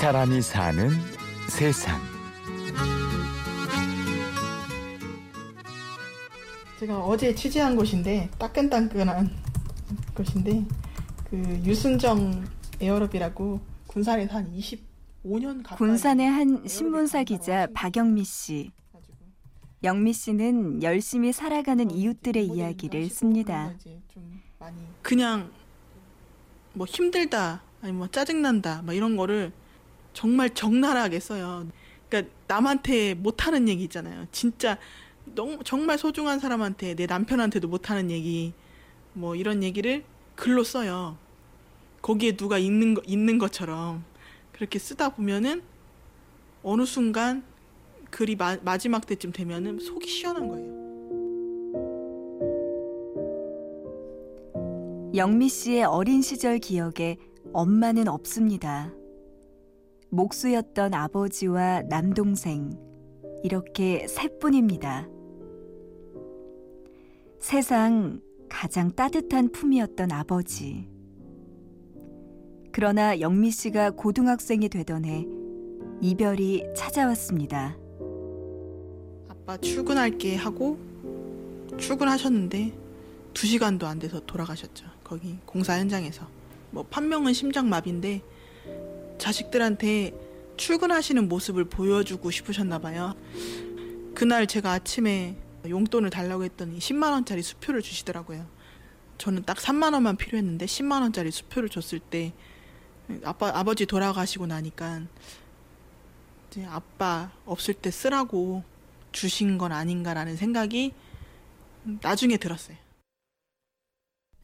사람이 사는 세상. 제가 어제 취재한 곳인데 따끈따끈한 곳인데 그 유순정 에어럽이라고 군산에서 한 25년 가까이 군산의 한 신문사 기자 박영미 씨. 영미 씨는 열심히 살아가는 이웃들의 이야기를 씁니다. 그냥 뭐 힘들다 아니 뭐 짜증난다 막 이런 거를 정말 적나라하게 써요. 그러니까 남한테 못하는 얘기 있잖아요. 진짜 너무 정말 소중한 사람한테 내 남편한테도 못하는 얘기 뭐 이런 얘기를 글로 써요. 거기에 누가 있는 거 있는 것처럼 그렇게 쓰다 보면은 어느 순간 글이 마, 마지막 때쯤 되면은 속이 시원한 거예요. 영미 씨의 어린 시절 기억에 엄마는 없습니다. 목수였던 아버지와 남동생, 이렇게 셋뿐입니다. 세상 가장 따뜻한 품이었던 아버지. 그러나 영미 씨가 고등학생이 되던 해 이별이 찾아왔습니다. 아빠 출근할게 하고 출근하셨는데 두 시간도 안 돼서 돌아가셨죠. 거기 공사 현장에서. 뭐 판명은 심장마비인데 자식들한테 출근하시는 모습을 보여주고 싶으셨나 봐요. 그날 제가 아침에 용돈을 달라고 했더니 10만 원짜리 수표를 주시더라고요. 저는 딱 3만 원만 필요했는데 10만 원짜리 수표를 줬을 때 아빠 아버지 돌아가시고 나니까 이제 아빠 없을 때 쓰라고 주신 건 아닌가라는 생각이 나중에 들었어요.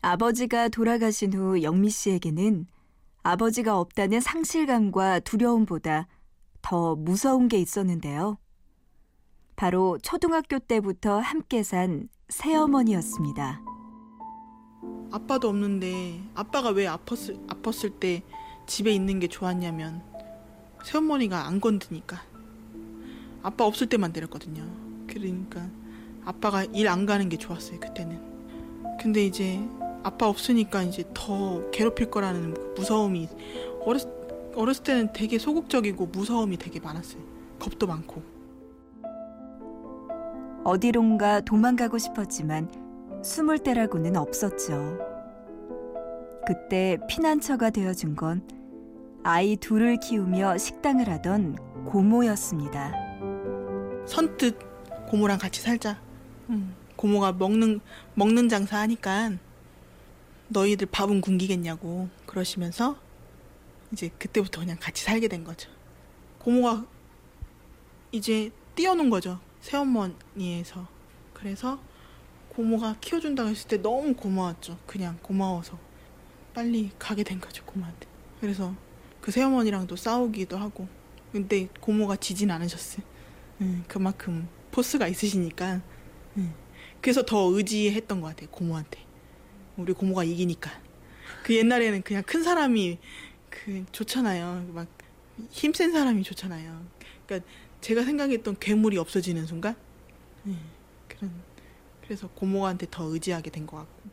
아버지가 돌아가신 후 영미 씨에게는 아버지가 없다는 상실감과 두려움보다 더 무서운 게 있었는데요. 바로 초등학교 때부터 함께 산 새어머니였습니다. 아빠도 없는데 아빠가 왜 아팠을, 아팠을 때 집에 있는 게 좋았냐면 새어머니가 안 건드니까 아빠 없을 때만 데렸거든요. 그러니까 아빠가 일 안 가는 게 좋았어요 그때는. 근데 이제 아빠 없으니까 이제 더 괴롭힐 거라는 그 무서움이 어렸, 어렸을 때는 되게 소극적이고 무서움이 되게 많았어요. 겁도 많고. 어디론가 도망가고 싶었지만 숨을 때라고는 없었죠. 그때 피난처가 되어준 건 아이 둘을 키우며 식당을 하던 고모였습니다. 선뜻 고모랑 같이 살자. 음, 고모가 먹는 먹는 장사 하니까 너희들 밥은 굶기겠냐고 그러시면서 이제 그때부터 그냥 같이 살게 된 거죠. 고모가 이제 뛰어놓은 거죠. 새어머니에서. 그래서 고모가 키워준다고 했을 때 너무 고마웠죠. 그냥 고마워서 빨리 가게 된 거죠, 고모한테. 그래서 그 새어머니랑도 싸우기도 하고. 근데 고모가 지진 않으셨어요. 음, 그만큼 포스가 있으시니까. 음. 그래서 더 의지했던 것 같아요, 고모한테. 우리 고모가 이기니까. 그 옛날에는 그냥 큰 사람이 그 좋잖아요. 막 힘 센 사람이 좋잖아요. 그러니까 제가 생각했던 괴물이 없어지는 순간, 네, 그런 그래서 고모한테 더 의지하게 된 것 같고.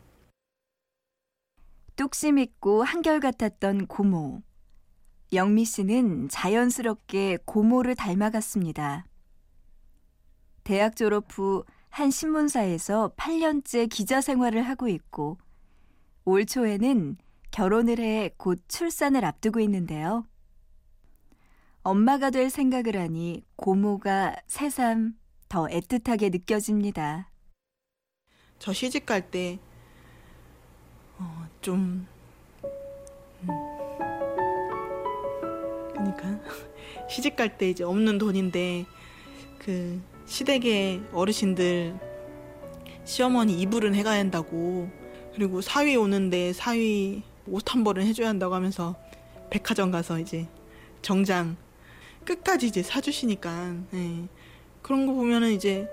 뚝심 있고 한결같았던 고모. 영미 씨는 자연스럽게 고모를 닮아갔습니다. 대학 졸업 후 한 신문사에서 8년째 기자 생활을 하고 있고 올 초에는 결혼을 해 곧 출산을 앞두고 있는데요. 엄마가 될 생각을 하니 고모가 새삼 더 애틋하게 느껴집니다. 저 시집 갈 때, 어, 좀, 음. 그니까, 시집 갈 때 이제 없는 돈인데, 그, 시댁의 어르신들, 시어머니 이불은 해가야 한다고, 그리고 사위 오는데 사위 옷 한 벌은 해줘야 한다고 하면서, 백화점 가서 이제, 정장, 끝까지 이제 사주시니까, 예. 그런 거 보면은 이제,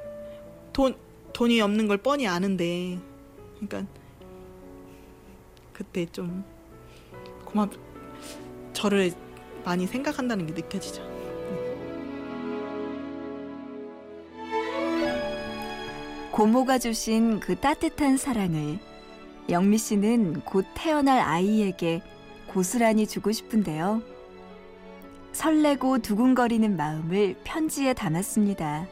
돈, 돈이 없는 걸 뻔히 아는데, 그러니까 그때 좀 고맙 저를 많이 생각한다는 게 느껴지죠. 고모가 주신 그 따뜻한 사랑을 영미 씨는 곧 태어날 아이에게 고스란히 주고 싶은데요. 설레고 두근거리는 마음을 편지에 담았습니다.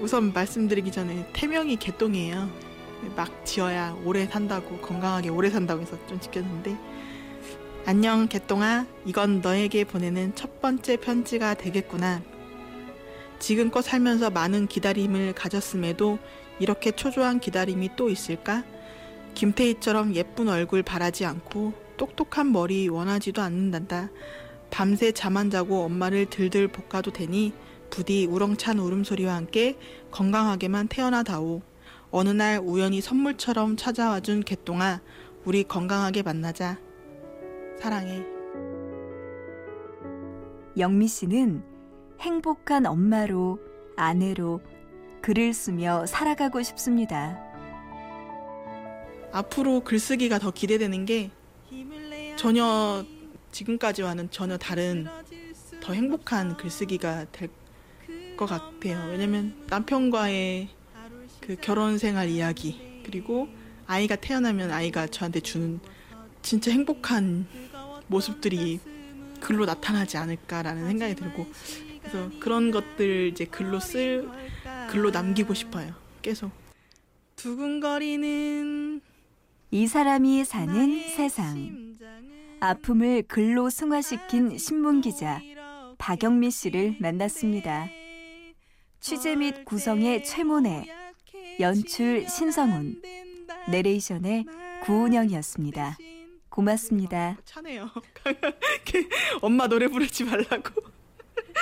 우선 말씀드리기 전에 태명이 개똥이에요. 막 지어야 오래 산다고 건강하게 오래 산다고 해서 좀 지켰는데 안녕 개똥아 이건 너에게 보내는 첫 번째 편지가 되겠구나. 지금껏 살면서 많은 기다림을 가졌음에도 이렇게 초조한 기다림이 또 있을까? 김태희처럼 예쁜 얼굴 바라지 않고 똑똑한 머리 원하지도 않는단다. 밤새 잠 안 자고 엄마를 들들 볶아도 되니 부디 우렁찬 울음소리와 함께 건강하게만 태어나다오. 어느 날 우연히 선물처럼 찾아와준 개똥아, 우리 건강하게 만나자. 사랑해. 영미 씨는 행복한 엄마로, 아내로 글을 쓰며 살아가고 싶습니다. 앞으로 글쓰기가 더 기대되는 게 전혀 지금까지와는 전혀 다른 더 행복한 글쓰기가 될 것 같아요. 왜냐면 남편과의 그 결혼 생활 이야기 그리고 아이가 태어나면 아이가 저한테 주는 진짜 행복한 모습들이 글로 나타나지 않을까라는 생각이 들고 그래서 그런 것들 이제 글로 쓸 글로 남기고 싶어요. 계속 두근거리는 이 사람이 사는 세상. 아픔을 글로 승화시킨 신문 기자 박영미 씨를 만났습니다. 취재 및 구성의 최모네, 연출 신성훈, 내레이션의 구운영이었습니다. 고맙습니다. 차네요. 엄마 노래 부르지 말라고.